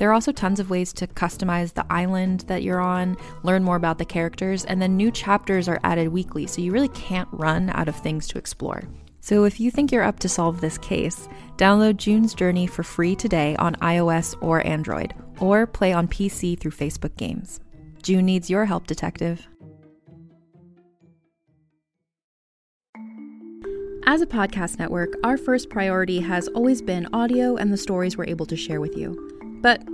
There are also tons of ways to customize the island that you're on, learn more about the characters, and then new chapters are added weekly, so you really can't run out of things to explore. So if you think you're up to solve this case, download June's Journey for free today on iOS or Android, or play on PC through Facebook Games. June needs your help, detective. As a podcast network, our first priority has always been audio and the stories we're able to share with you. But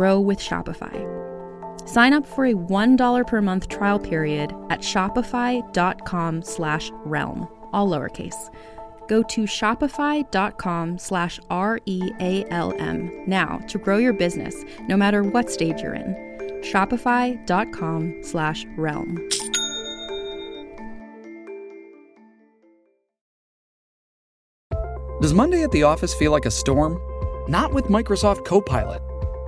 grow with Shopify. Sign up for a $1 per month trial period at shopify.com slash realm, all lowercase. Go to shopify.com slash r-e-a-l-m now to grow your business no matter what stage you're in. Shopify.com slash realm. Does monday at the office feel like a storm? Not with microsoft copilot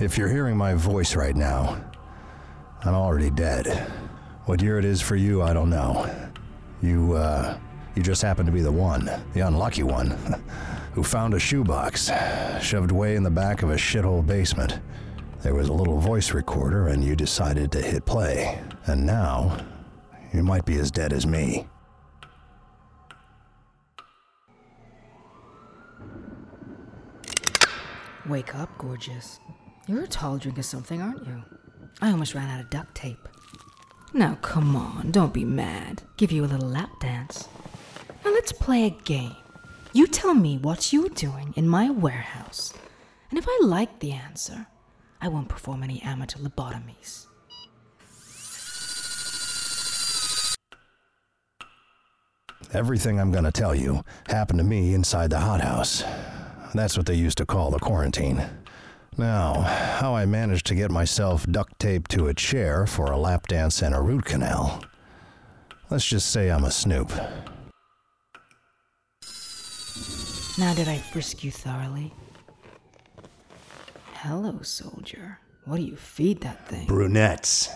If you're hearing my voice right now, I'm already dead. What year it is for you, I don't know. You, uh, you just happened to be the one, the unlucky one, who found a shoebox shoved way in the back of a shithole basement. There was a little voice recorder, and you decided to hit play. And now, you might be as dead as me. Wake up, gorgeous. You're a tall drink of something, aren't you? I almost ran out of duct tape. Now, come on, don't be mad. Give you a little lap dance. Now let's play a game. You tell me what you're doing in my warehouse, and if I like the answer, I won't perform any amateur lobotomies. Everything I'm gonna tell you happened to me inside the hothouse. That's what they used to call the quarantine. Now, how I managed to get myself duct taped to a chair for a lap dance and a root canal. Let's just say I'm a snoop. Now, did I frisk you thoroughly? Hello, soldier. What do you feed that thing? Brunettes.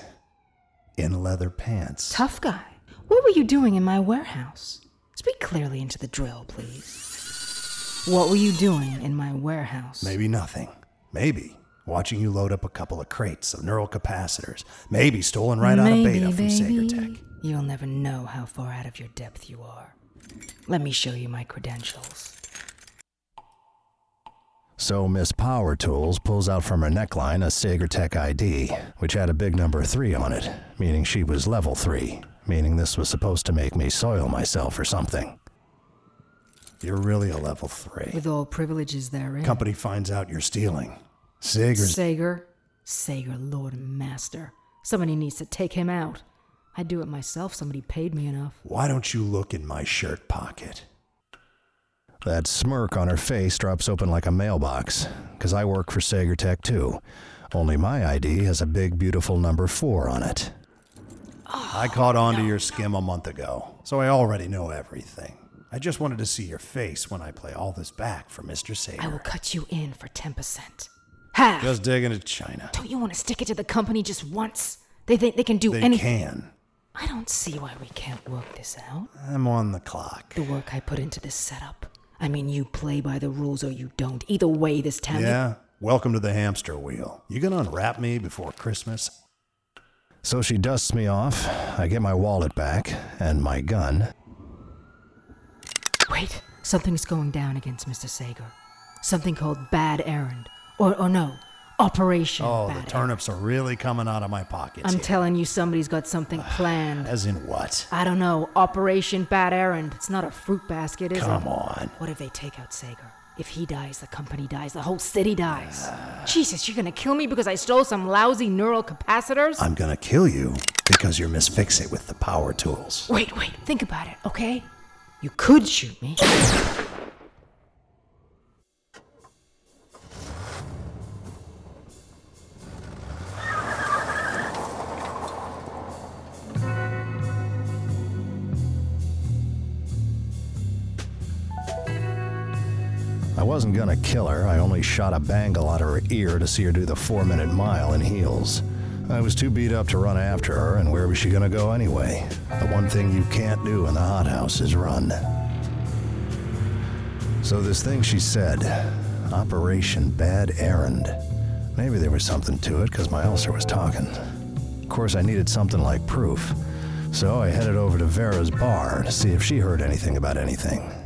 In leather pants. Tough guy. What were you doing in my warehouse? Speak clearly into the drill, please. What were you doing in my warehouse? Maybe nothing. Maybe. Watching you load up a couple of crates of neural capacitors, maybe stolen right out of beta from. Sagertech. You'll never know how far out of your depth you are. Let me show you my credentials. So Miss Power Tools pulls out from her neckline a Sagertech ID, which had a big number 3 on it, meaning she was level 3, meaning this was supposed to make me soil myself or something. You're really a level three. With all privileges therein. Company finds out you're stealing. Sager's. Sager. Sager, Lord and Master. Somebody needs to take him out. I'd do it myself, somebody paid me enough. Why don't you look in my shirt pocket? That smirk on her face drops open like a mailbox, 'cause I work for Sagertech too. Only my ID has a big, beautiful number 4 on it. I caught on to oh, your skim a month ago, so I already know everything. I just wanted to see your face when I play all this back for Mr. Sager. I will cut you in for 10%. Half! Just digging at China. Don't you want to stick it to the company just once? They think they can do They anything. can. I don't see why we can't work this out. I'm on the clock. The work I put into this setup. I mean, you play by the rules or you don't. Either way, this town. Yeah? Welcome to the hamster wheel. You gonna unwrap me before Christmas? So she dusts me off, I get my wallet back, and my gun. Wait, something's going down against Mr. Sager. Something called Bad Errand. Or, or no, Operation Oh, Bad the Errand. turnips are really coming out of my pockets. I'm here. telling you, somebody's got something planned. As in what? I don't know. Operation Bad Errand. It's not a fruit basket, is Come it? Come on. What if they take out Sager? If he dies, the company dies, the whole city dies. Jesus, you're gonna kill me because I stole some lousy neural capacitors? I'm gonna kill you because you're Miss It with the power tools. Wait, wait, think about it, okay? You could shoot me. I wasn't gonna kill her, I only shot a bangle out of her ear to see her do the four minute mile in heels. I was too beat up to run after her, and where was she gonna go anyway? The one thing you can't do in the hothouse is run. So, this thing she said Operation Bad Errand. Maybe there was something to it, because my ulcer was talking. Of course, I needed something like proof. So I headed over to Vera's bar to see if she heard anything about anything.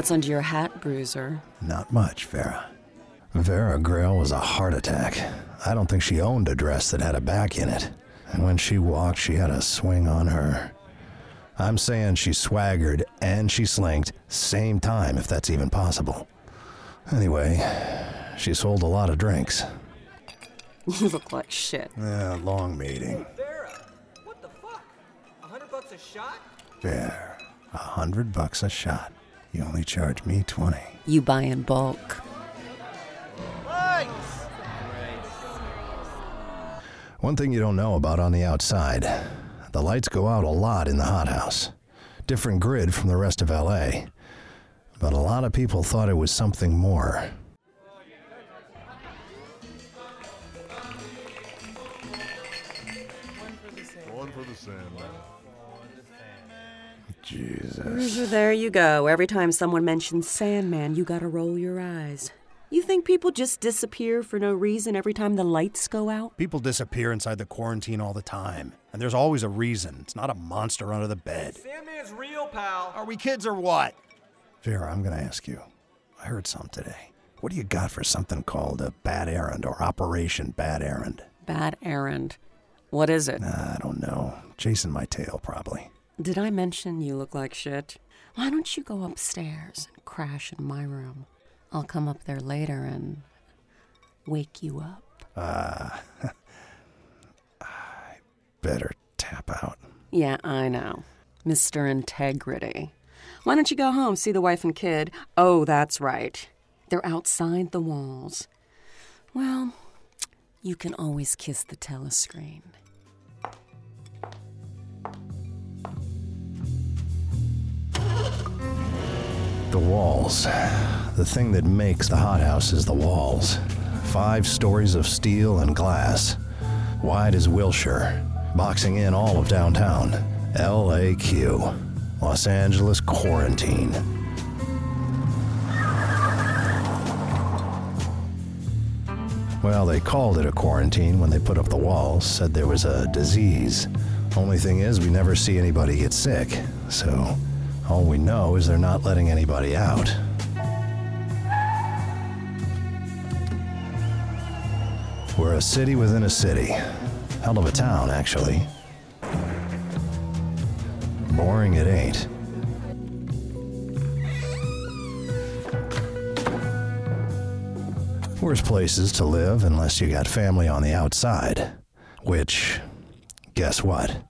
What's under your hat, Bruiser? Not much, Vera. Vera Grail was a heart attack. I don't think she owned a dress that had a back in it. And when she walked, she had a swing on her. I'm saying she swaggered and she slinked same time, if that's even possible. Anyway, she sold a lot of drinks. You look like shit. Yeah, long meeting. Vera, what the fuck? A hundred bucks a shot? Fair. A hundred bucks a shot. You only charge me twenty. You buy in bulk. One thing you don't know about on the outside the lights go out a lot in the hothouse. Different grid from the rest of LA. But a lot of people thought it was something more. There you go. Every time someone mentions Sandman, you gotta roll your eyes. You think people just disappear for no reason every time the lights go out? People disappear inside the quarantine all the time, and there's always a reason. It's not a monster under the bed. Sandman's real, pal. Are we kids or what? Vera, I'm gonna ask you. I heard some today. What do you got for something called a bad errand or Operation Bad Errand? Bad errand. What is it? I don't know. Chasing my tail, probably. Did I mention you look like shit? Why don't you go upstairs and crash in my room? I'll come up there later and wake you up. Uh, I better tap out. Yeah, I know. Mr. Integrity. Why don't you go home, see the wife and kid? Oh, that's right. They're outside the walls. Well, you can always kiss the telescreen. The walls. The thing that makes the hothouse is the walls. Five stories of steel and glass. wide as Wilshire, boxing in all of downtown. LAQ, Los Angeles Quarantine. Well, they called it a quarantine when they put up the walls, said there was a disease. Only thing is, we never see anybody get sick, so all we know is they're not letting anybody out. We're a city within a city. Hell of a town, actually. Boring it ain't. Worst places to live unless you got family on the outside. Which, guess what?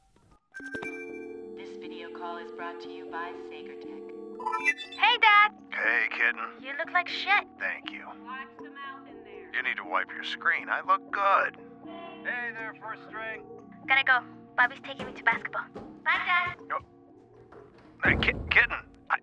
Hey, kitten. You look like shit. Thank you. Watch the mouth in there. You need to wipe your screen. I look good. Hey there, first string. Gotta go. Bobby's taking me to basketball. Bye, Dad. Hey, ki- kitten. I,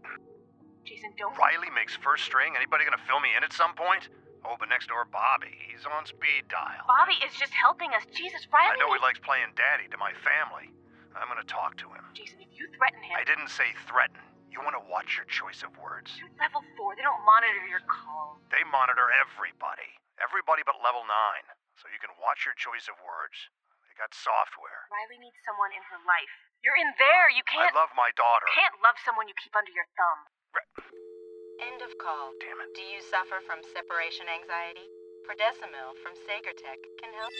Jason, don't. Riley makes first string. Anybody gonna fill me in at some point? Oh, but next door, Bobby. He's on speed dial. Bobby is just helping us. Jesus, Riley. I know he likes playing daddy to my family. I'm gonna talk to him. Jason, if you threaten him, I didn't say threaten. You wanna watch your choice of words. you're level four. They don't monitor your calls. They monitor everybody. Everybody but level 9. So you can watch your choice of words. They got software. Riley needs someone in her life. You're in there. You can't. I love my daughter. can't love someone you keep under your thumb. End of call. Damn it. Do you suffer from separation anxiety? Prodecimil from Sagertech can help.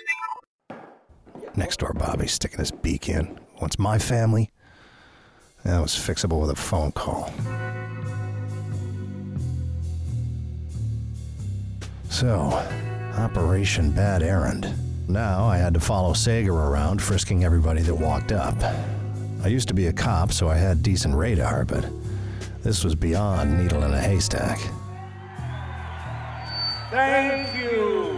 Next door, Bobby sticking his beak in. Wants my family? That was fixable with a phone call. So, Operation Bad Errand. Now I had to follow Sager around, frisking everybody that walked up. I used to be a cop, so I had decent radar, but this was beyond needle in a haystack. Thank you.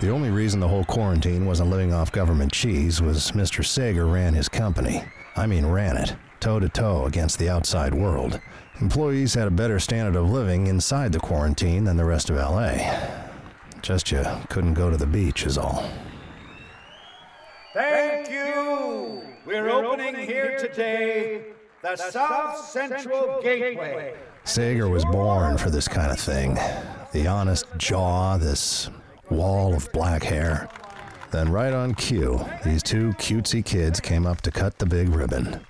The only reason the whole quarantine wasn't living off government cheese was Mr. Sager ran his company. I mean, ran it, toe to toe against the outside world. Employees had a better standard of living inside the quarantine than the rest of LA. Just you couldn't go to the beach, is all. Thank you. We're opening here today the South Central Gateway. Sager was born for this kind of thing. The honest jaw, this wall of black hair. Then, right on cue, these two cutesy kids came up to cut the big ribbon.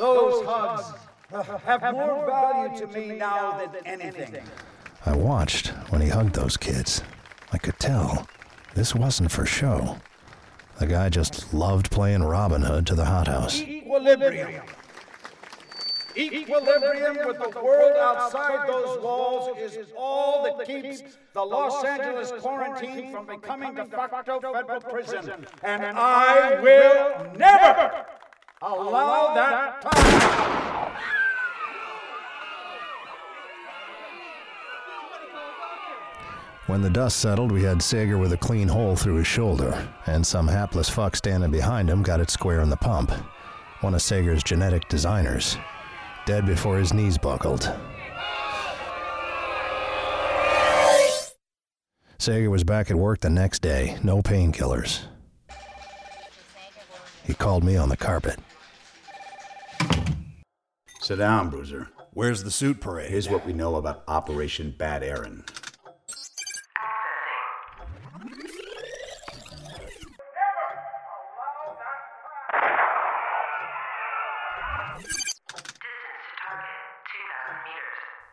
Those hugs have more value to me now than anything. I watched when he hugged those kids. I could tell this wasn't for show. The guy just loved playing Robin Hood to the hothouse. Equilibrium. Equilibrium with the world outside those walls is all that keeps the Los Angeles quarantine from becoming de facto federal prison. And I will never allow that to happen. When the dust settled, we had Sager with a clean hole through his shoulder, and some hapless fuck standing behind him got it square in the pump. One of Sager's genetic designers. Dead before his knees buckled. Sager was back at work the next day, no painkillers. He called me on the carpet. Sit down, Bruiser. Where's the suit parade? Here's what we know about Operation Bad Aaron.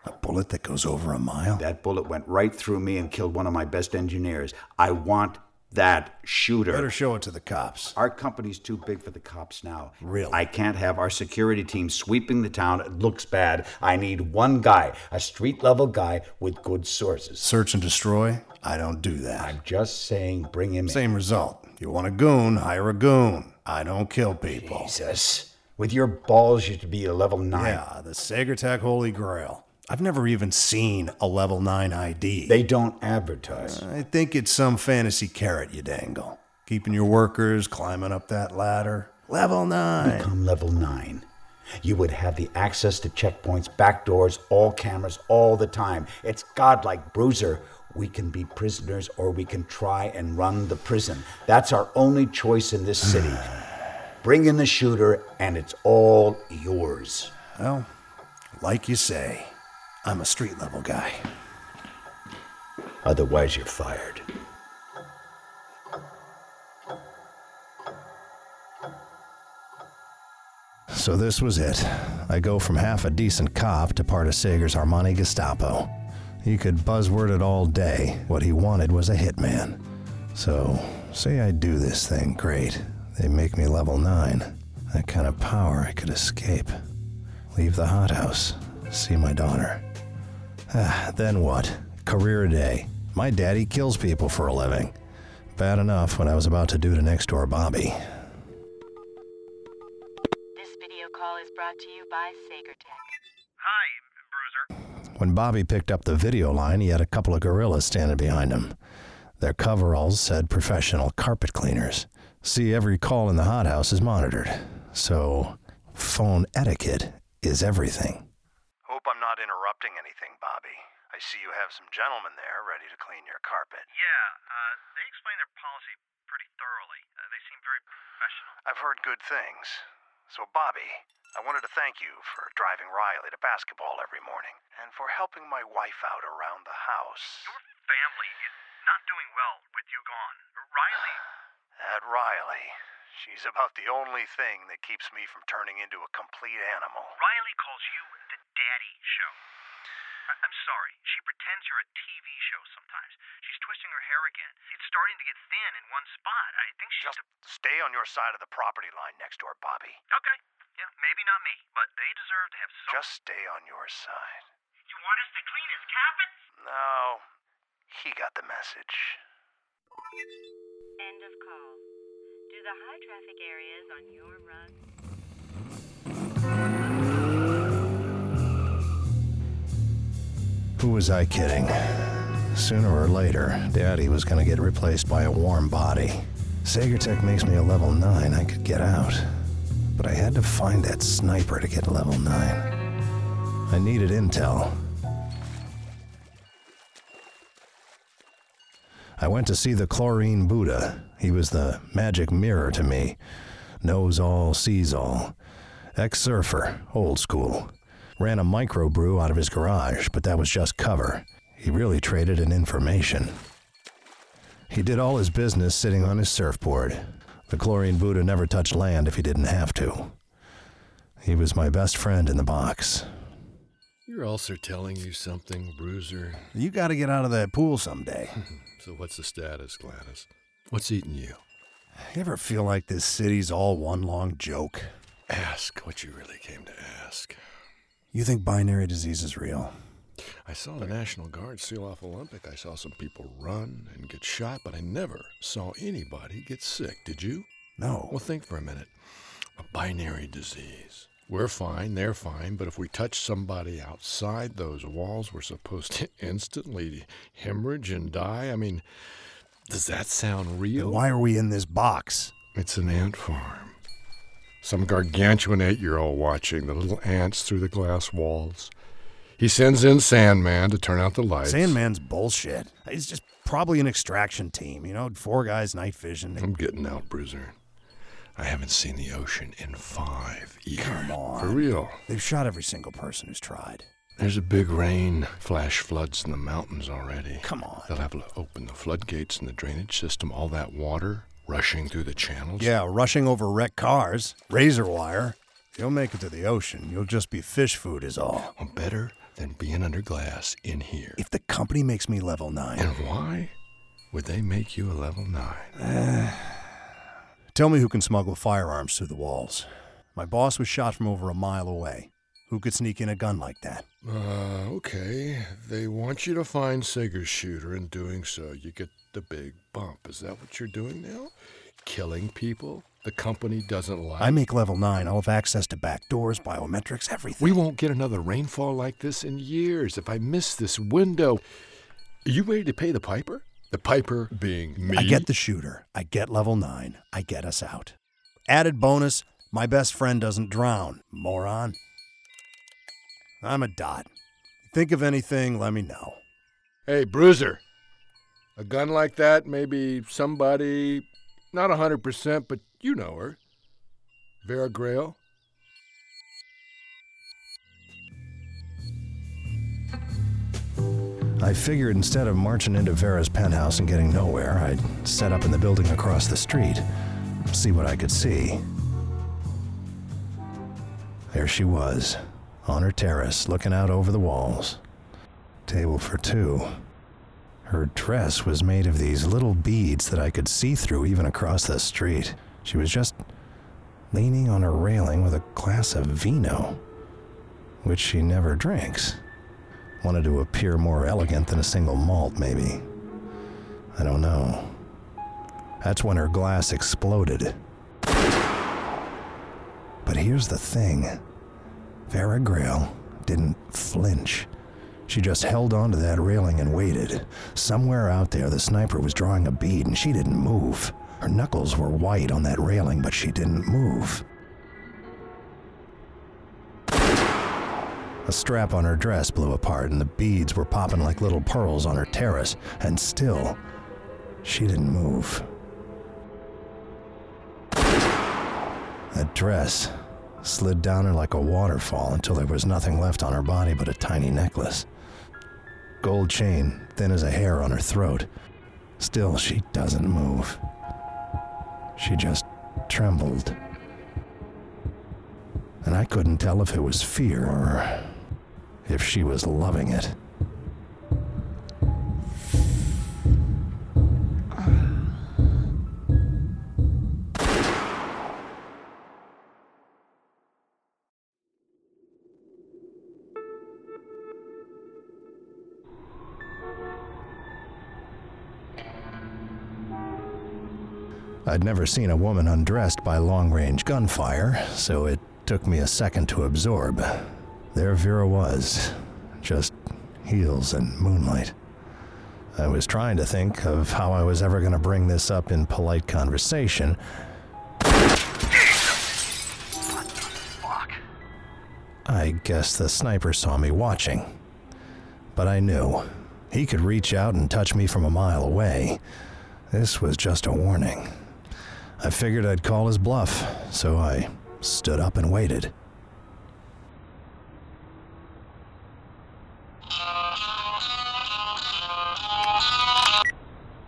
A bullet that goes over a mile? That bullet went right through me and killed one of my best engineers. I want that shooter. Better show it to the cops. Our company's too big for the cops now. Really? I can't have our security team sweeping the town. It looks bad. I need one guy, a street level guy with good sources. Search and destroy? I don't do that. I'm just saying, bring him Same result. You want a goon, hire a goon. I don't kill people. Jesus. With your balls, you should be a level nine. Yeah, the Sagertech Holy Grail. I've never even seen a level 9 ID. They don't advertise. I think it's some fantasy carrot you dangle. Keeping your workers climbing up that ladder. Level 9. Become level nine. You would have the access to checkpoints, back doors, all cameras, all the time. It's godlike, Bruiser. We can be prisoners or we can try and run the prison. That's our only choice in this city. Bring in the shooter, and it's all yours. Well, like you say, I'm a street level guy. Otherwise, you're fired. So this was it. I go from half a decent cop to part of Sager's Armani Gestapo. He could buzzword it all day. What he wanted was a hitman. So, say I do this thing, great. They make me level 9. That kind of power I could escape. Leave the hothouse. See my daughter. Ah, then what? Career day. My daddy kills people for a living. Bad enough when I was about to do to next door Bobby. This video call is brought to you by Sagertech. Hi, Bruiser. When Bobby picked up the video line, he had a couple of gorillas standing behind him. Their coveralls said professional carpet cleaners. See, every call in the hothouse is monitored. So, phone etiquette is everything. Hope I'm not interrupting anything, Bobby. I see you have some gentlemen there ready to clean your carpet. Yeah, uh, they explain their policy pretty thoroughly. Uh, they seem very professional. I've heard good things. So, Bobby, I wanted to thank you for driving Riley to basketball every morning and for helping my wife out around the house. Your family is not doing well with you gone. Riley. At Riley. She's about the only thing that keeps me from turning into a complete animal. Riley calls you the daddy show. I- I'm sorry. She pretends you're a TV show sometimes. She's twisting her hair again. It's starting to get thin in one spot. I think she's. Just stay on your side of the property line next door, Bobby. Okay. Yeah, maybe not me, but they deserve to have some. Just stay on your side. You want us to clean his carpet? No, he got the message. End of call. Do the high traffic areas on your run Who was I kidding? Sooner or later, Daddy was gonna get replaced by a warm body. Sagertech makes me a level 9, I could get out. But I had to find that sniper to get level 9. I needed intel. I went to see the chlorine Buddha. He was the magic mirror to me. Knows all, sees all. Ex surfer, old school. Ran a microbrew out of his garage, but that was just cover. He really traded in information. He did all his business sitting on his surfboard. The chlorine Buddha never touched land if he didn't have to. He was my best friend in the box. Your ulcer telling you something, Bruiser? You got to get out of that pool someday. so, what's the status, Gladys? What's eating you? You ever feel like this city's all one long joke? Ask what you really came to ask. You think binary disease is real? I saw the National Guard seal off Olympic. I saw some people run and get shot, but I never saw anybody get sick. Did you? No. Well, think for a minute. A binary disease. We're fine, they're fine, but if we touch somebody outside those walls, we're supposed to instantly hemorrhage and die. I mean, does that sound real? Then why are we in this box? It's an ant farm. Some gargantuan eight year old watching the little ants through the glass walls. He sends in Sandman to turn out the lights. Sandman's bullshit. He's just probably an extraction team, you know, four guys, night vision. I'm getting out, Bruiser. I haven't seen the ocean in five years. Come on. For real. They've shot every single person who's tried. There's a big rain, flash floods in the mountains already. Come on. They'll have to open the floodgates in the drainage system. All that water rushing through the channels. Yeah, rushing over wrecked cars, razor wire. If you'll make it to the ocean, you'll just be fish food, is all. Well, better than being under glass in here. If the company makes me level 9. And why would they make you a level 9? Uh, tell me who can smuggle firearms through the walls. My boss was shot from over a mile away. Who could sneak in a gun like that? Uh, okay. They want you to find Sager's shooter. In doing so, you get the big bump. Is that what you're doing now? Killing people? The company doesn't like. I make level 9. I'll have access to back doors, biometrics, everything. We won't get another rainfall like this in years. If I miss this window. Are you ready to pay the piper? The piper being me? I get the shooter. I get level 9. I get us out. Added bonus my best friend doesn't drown. Moron. I'm a dot. Think of anything, let me know. Hey, Bruiser. A gun like that, maybe somebody, not a 100%, but you know her. Vera Grail. I figured instead of marching into Vera's penthouse and getting nowhere, I'd set up in the building across the street, see what I could see. There she was, on her terrace, looking out over the walls. Table for two. Her dress was made of these little beads that I could see through even across the street. She was just leaning on a railing with a glass of vino, which she never drinks. Wanted to appear more elegant than a single malt, maybe. I don't know. That's when her glass exploded. But here's the thing Vera Grail didn't flinch. She just held onto that railing and waited. Somewhere out there, the sniper was drawing a bead and she didn't move. Her knuckles were white on that railing, but she didn't move. A strap on her dress blew apart, and the beads were popping like little pearls on her terrace, and still, she didn't move. That dress slid down her like a waterfall until there was nothing left on her body but a tiny necklace. Gold chain, thin as a hair on her throat. Still, she doesn't move. She just trembled. And I couldn't tell if it was fear or if she was loving it. I'd never seen a woman undressed by long range gunfire, so it took me a second to absorb. There Vera was, just heels and moonlight. I was trying to think of how I was ever going to bring this up in polite conversation. I guess the sniper saw me watching. But I knew. He could reach out and touch me from a mile away. This was just a warning. I figured I'd call his bluff, so I stood up and waited.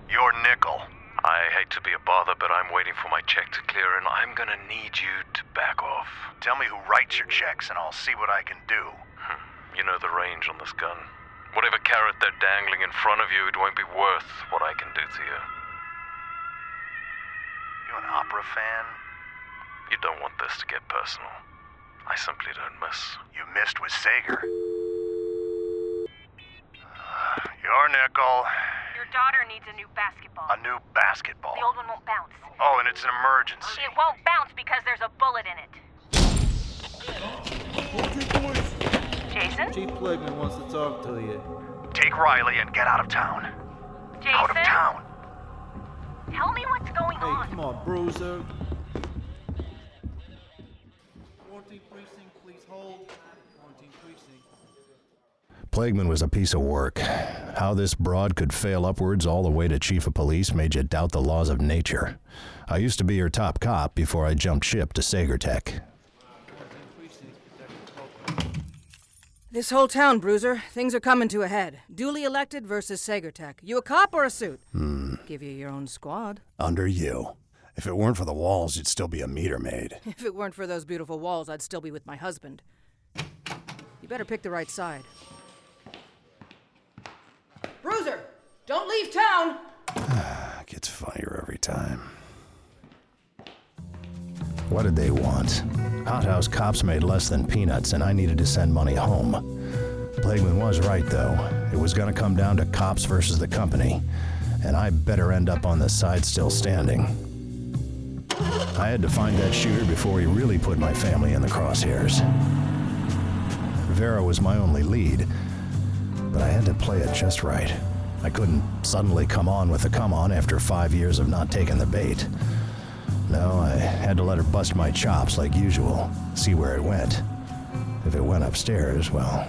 Your nickel. I hate to be a bother, but I'm waiting for my check to clear, and I'm gonna need you to back off. Tell me who writes your checks, and I'll see what I can do. Hmm. You know the range on this gun. Whatever carrot they're dangling in front of you, it won't be worth what I can do to you. You an opera fan? You don't want this to get personal. I simply don't miss. You missed with Sager. Uh, your nickel. Your daughter needs a new basketball. A new basketball. The old one won't bounce. Oh, and it's an emergency. It won't bounce because there's a bullet in it. Jason? Chief Pligman wants to talk to you. Take Riley and get out of town. Jason? Out of town. Tell me what's going Hey, on. come on, Bruiser. 14 precinct, please hold. 14 precinct. Plagueman was a piece of work. How this broad could fail upwards all the way to chief of police made you doubt the laws of nature. I used to be your top cop before I jumped ship to Sagertech. This whole town, Bruiser. Things are coming to a head. Duly elected versus Sagertech. You a cop or a suit? Hmm. Give you your own squad. Under you. If it weren't for the walls, you'd still be a meter maid. If it weren't for those beautiful walls, I'd still be with my husband. You better pick the right side. Bruiser, don't leave town! Gets funnier every time. What did they want? Hothouse cops made less than peanuts, and I needed to send money home. Plagueman was right, though. It was going to come down to cops versus the company, and I better end up on the side still standing. I had to find that shooter before he really put my family in the crosshairs. Vera was my only lead, but I had to play it just right. I couldn't suddenly come on with the come on after five years of not taking the bait. Had to let her bust my chops like usual, see where it went. If it went upstairs, well.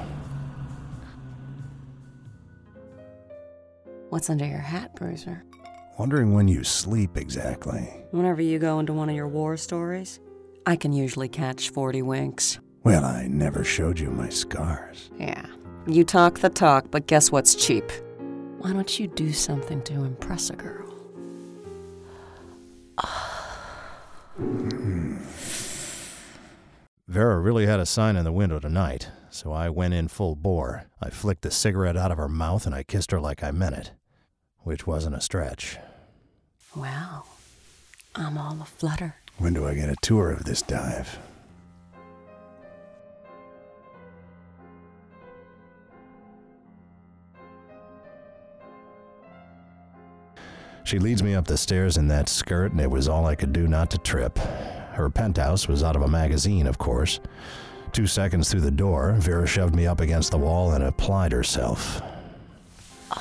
What's under your hat, Bruiser? Wondering when you sleep exactly. Whenever you go into one of your war stories, I can usually catch 40 winks. Well, I never showed you my scars. Yeah. You talk the talk, but guess what's cheap? Why don't you do something to impress a girl? Ah. Mm-hmm. Vera really had a sign in the window tonight, so I went in full bore. I flicked the cigarette out of her mouth and I kissed her like I meant it, which wasn't a stretch. Well, I'm all aflutter. When do I get a tour of this dive? She leads me up the stairs in that skirt, and it was all I could do not to trip. Her penthouse was out of a magazine, of course. Two seconds through the door, Vera shoved me up against the wall and applied herself.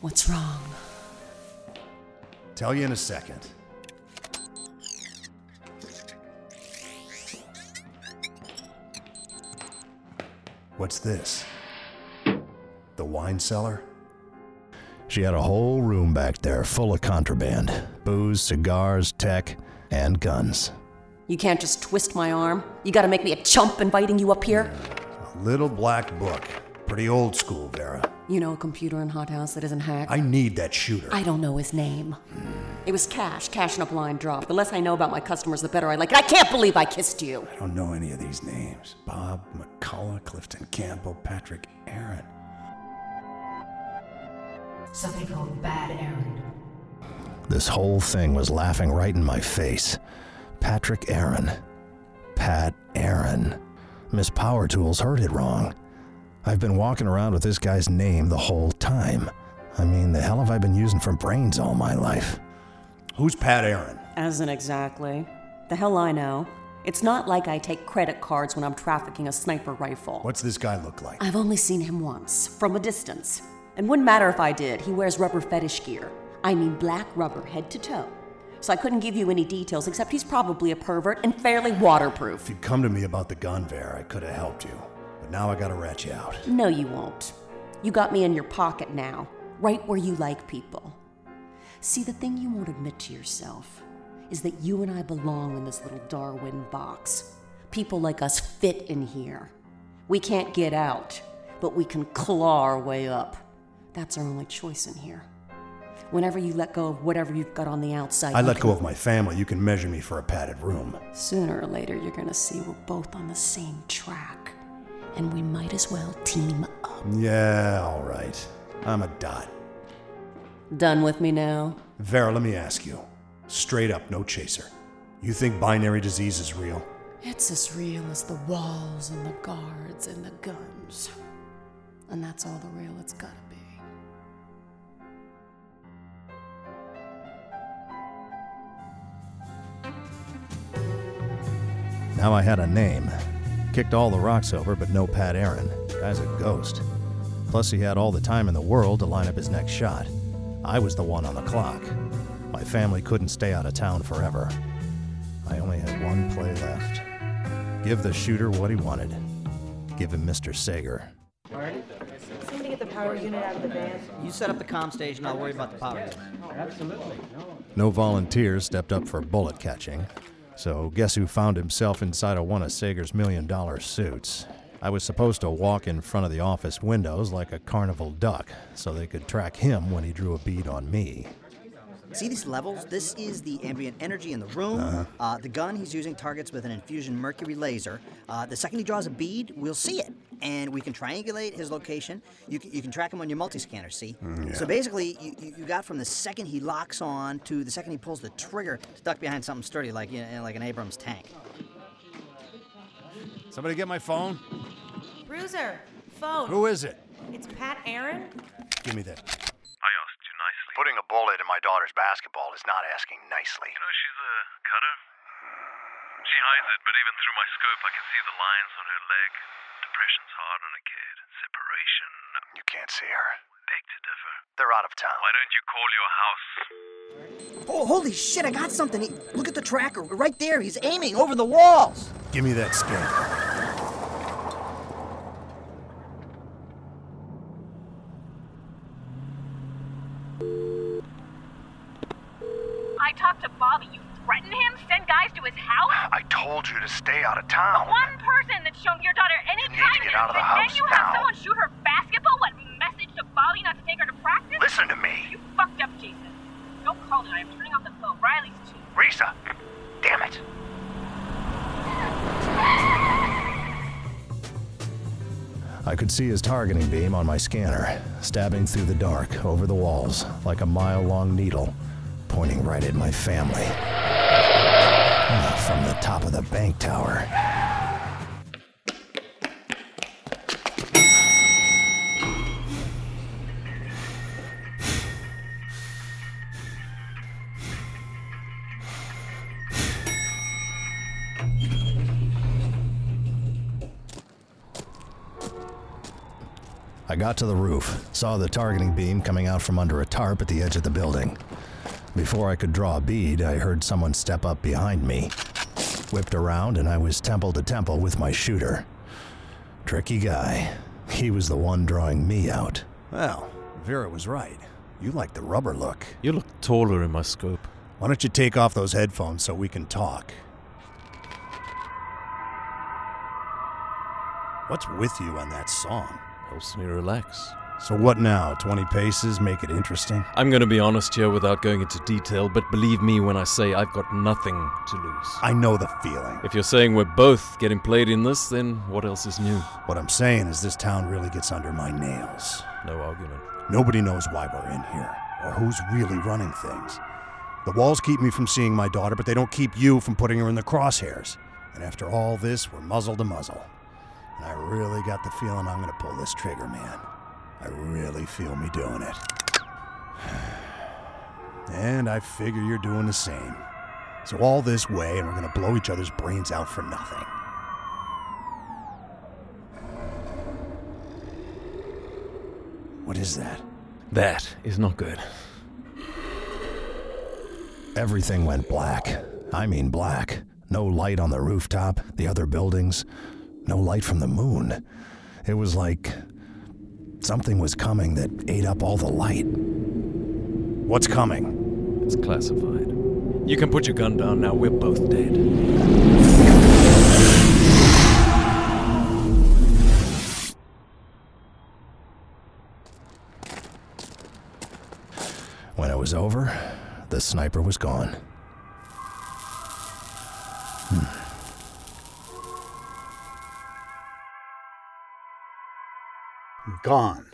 What's wrong? Tell you in a second. What's this? The wine cellar? She had a whole room back there full of contraband booze, cigars, tech, and guns. You can't just twist my arm. You gotta make me a chump inviting you up here. A little black book. Pretty old school, Vera. You know a computer in Hothouse that isn't hacked? I need that shooter. I don't know his name. It was cash, cash in a blind drop. The less I know about my customers, the better I like it. I can't believe I kissed you. I don't know any of these names. Bob, McCullough, Clifton Campbell, Patrick Aaron. Something called Bad Aaron. This whole thing was laughing right in my face. Patrick Aaron. Pat Aaron. Miss Power Tools heard it wrong. I've been walking around with this guy's name the whole time. I mean, the hell have I been using for brains all my life? Who's Pat Aaron? Asn't exactly. The hell I know. It's not like I take credit cards when I'm trafficking a sniper rifle. What's this guy look like? I've only seen him once, from a distance. And wouldn't matter if I did. He wears rubber fetish gear. I mean black rubber head to toe. So I couldn't give you any details except he's probably a pervert and fairly waterproof. If you'd come to me about the gun, Vera, I could have helped you. But now I gotta rat you out. No, you won't. You got me in your pocket now, right where you like people. See, the thing you won't admit to yourself is that you and I belong in this little Darwin box. People like us fit in here. We can't get out, but we can claw our way up. That's our only choice in here. Whenever you let go of whatever you've got on the outside, I let go of my family. You can measure me for a padded room. Sooner or later, you're gonna see we're both on the same track. And we might as well team up. Yeah, all right. I'm a dot. Done with me now? Vera, let me ask you. Straight up, no chaser. You think binary disease is real? It's as real as the walls and the guards and the guns. And that's all the real it's gotta Now I had a name. Kicked all the rocks over, but no Pat Aaron. Guy's a ghost. Plus, he had all the time in the world to line up his next shot. I was the one on the clock. My family couldn't stay out of town forever. I only had one play left. Give the shooter what he wanted. Give him Mr. Sager. Somebody get the power unit out of the van. You set up the comm station, I'll worry about the power. Absolutely. No volunteers stepped up for bullet catching. So, guess who found himself inside of one of Sager's million dollar suits? I was supposed to walk in front of the office windows like a carnival duck so they could track him when he drew a bead on me. See these levels? This is the ambient energy in the room. Uh-huh. Uh, the gun he's using targets with an infusion mercury laser. Uh, the second he draws a bead, we'll see it. And we can triangulate his location. You can, you can track him on your multi-scanner, see? Mm, yeah. So basically, you, you you got from the second he locks on to the second he pulls the trigger to duck behind something sturdy like, you know, like an Abrams tank. Somebody get my phone? Bruiser, phone. Who is it? It's Pat Aaron. Give me that. I asked you nicely. Putting a bullet in my daughter's basketball is not asking nicely. You know she's a cutter? She hides it, but even through my scope, I can see the lines on her leg. Depression's hard on a kid. Separation. You can't see her. Beg to differ. They're out of town. Why don't you call your house? Oh, holy shit, I got something. He, look at the tracker right there. He's aiming over the walls. Give me that scanner. Talk to Bobby, you threaten him, send guys to his house? I told you to stay out of town. One person that's shown your daughter any You need to get out of the and house then you have now. someone shoot her basketball? What message to Bobby not to take her to practice? Listen to me. You fucked up, Jason. Don't call it. I'm turning off the phone. Riley's too. Risa! Damn it! I could see his targeting beam on my scanner, stabbing through the dark, over the walls, like a mile long needle, pointing right at my family. Ah, From the top of the bank tower. I got to the roof, saw the targeting beam coming out from under a tarp at the edge of the building. Before I could draw a bead, I heard someone step up behind me. Whipped around, and I was temple to temple with my shooter. Tricky guy. He was the one drawing me out. Well, Vera was right. You like the rubber look. You look taller in my scope. Why don't you take off those headphones so we can talk? What's with you on that song? Helps me relax. So what now? 20 paces make it interesting? I'm going to be honest here without going into detail, but believe me when I say I've got nothing to lose. I know the feeling. If you're saying we're both getting played in this, then what else is new? What I'm saying is this town really gets under my nails. No argument. Nobody knows why we're in here, or who's really running things. The walls keep me from seeing my daughter, but they don't keep you from putting her in the crosshairs. And after all this, we're muzzle to muzzle. And I really got the feeling I'm gonna pull this trigger, man. I really feel me doing it. And I figure you're doing the same. So all this way, and we're gonna blow each other's brains out for nothing. What is that? That is not good. Everything went black. I mean black. No light on the rooftop, the other buildings, no light from the moon. It was like something was coming that ate up all the light. What's coming? It's classified. You can put your gun down now. We're both dead. When it was over, the sniper was gone. Gone.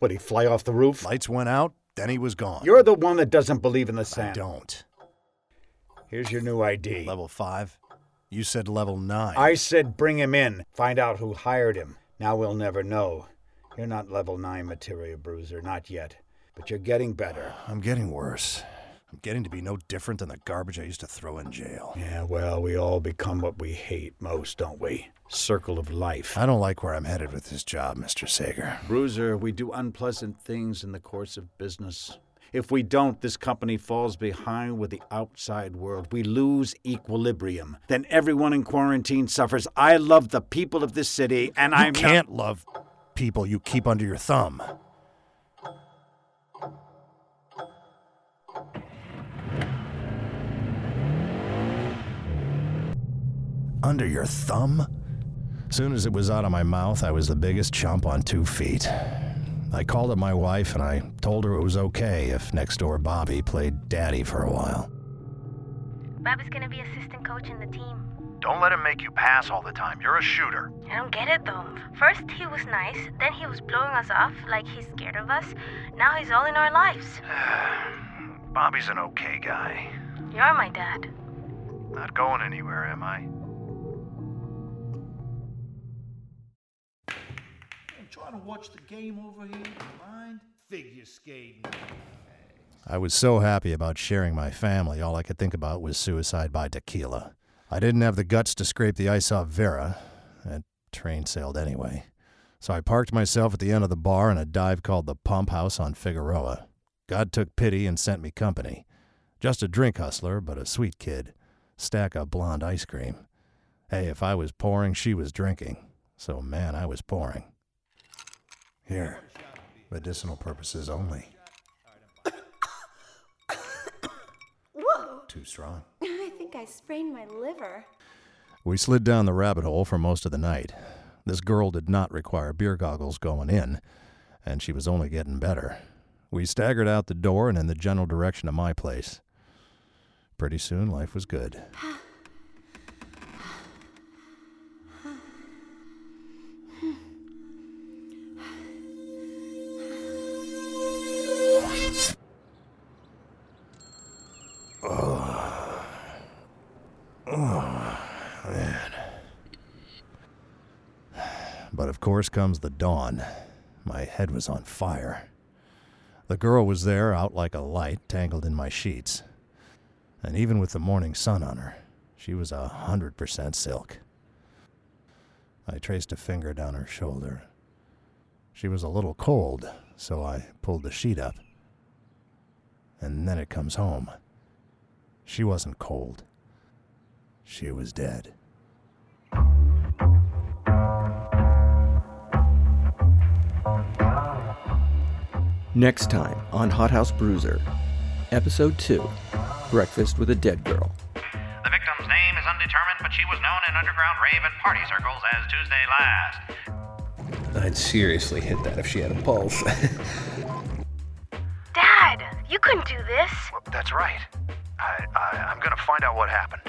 Would he fly off the roof? Lights went out, then he was gone. You're the one that doesn't believe in the I don't. Here's your new ID. Level 5? You said level 9. I said bring him in. Find out who hired him. Now we'll never know. You're not level 9 material, Bruiser. Not yet. But you're getting better. I'm getting worse. I'm getting to be no different than the garbage I used to throw in jail. Yeah, well, we all become what we hate most, don't we? Circle of life. I don't like where I'm headed with this job, Mr. Sager. Bruiser, we do unpleasant things in the course of business. If we don't, this company falls behind with the outside world. We lose equilibrium. Then everyone in quarantine suffers. I love the people of this city, and You I'm can't love people you keep under your thumb. Under your thumb? Soon as it was out of my mouth, I was the biggest chump on two feet. I called up my wife and I told her it was okay if next door Bobby played daddy for a while. Bobby's gonna be assistant coach in the team. Don't let him make you pass all the time. You're a shooter. I don't get it though. First he was nice, then he was blowing us off like he's scared of us. Now he's all in our lives. Bobby's an okay guy. You're my dad. Not going anywhere, am I? Trying to watch the game over here. Mind? Figure skating. I was so happy about sharing my family, all I could think about was suicide by tequila. I didn't have the guts to scrape the ice off Vera. That train sailed anyway. So I parked myself at the end of the bar in a dive called the Pump House on Figueroa. God took pity and sent me company. Just a drink hustler, but a sweet kid. Stack of blonde ice cream. Hey, if I was pouring, she was drinking. So, man, I was pouring. Here, medicinal purposes only. What too strong. I think I sprained my liver. We slid down the rabbit hole for most of the night. This girl did not require beer goggles going in, and she was only getting better. We staggered out the door and in the general direction of my place. Pretty soon, life was good. of course comes the dawn. My head was on fire. The girl was there, out like a light, tangled in my sheets. And even with the morning sun on her, she was a hundred percent silk. I traced a finger down her shoulder. She was a little cold, so I pulled the sheet up. And then it comes home. She wasn't cold. She was dead. Next time on Hothouse Bruiser, Episode 2 Breakfast with a Dead Girl. The victim's name is undetermined, but she was known in underground rave and party circles as Tuesday Last. I'd seriously hit that if she had a pulse. Dad, you couldn't do this. Well, That's right. I, I, I'm gonna find out what happened.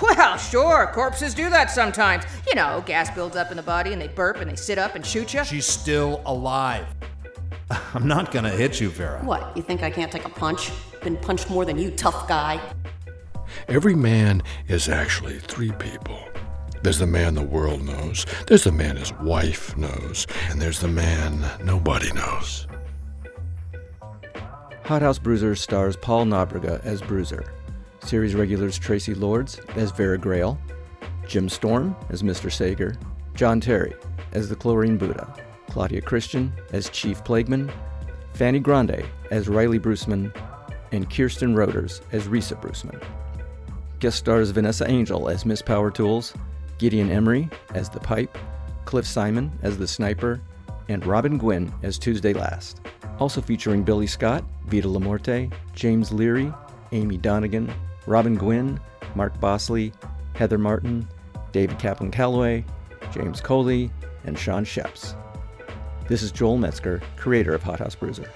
Well, sure, corpses do that sometimes. You know, gas builds up in the body and they burp and they sit up and shoot you. She's still alive. I'm not gonna hit you, Vera. What, you think I can't take a punch? Been punched more than you, tough guy. Every man is actually three people. There's the man the world knows, there's the man his wife knows, and there's the man nobody knows. Hothouse Bruiser stars Paul Nobrega as Bruiser, series regulars Traci Lords as Vera Grail, Jim Storm as Mr. Sager, John Terry as the Chlorine Buddha, Claudia Christian as Chief Plagueman, Fanny Grande as Riley Brusman, and Kirsten Roders as Risa Brusman. Guest stars Vanessa Angel as Miss Power Tools, Gideon Emery as the Pipe, Cliff Simon as the Sniper, and Robin Gwynn as Tuesday Last. Also featuring Billy Scott, Vita Lamorte, James Leary, Amy Donegan, Robin Gwynn, Mark Bosley, Heather Martin, David Kaplan Calloway, James Coley, and Sean Sheps. This is Joel Metzger, creator of Hothouse Bruiser.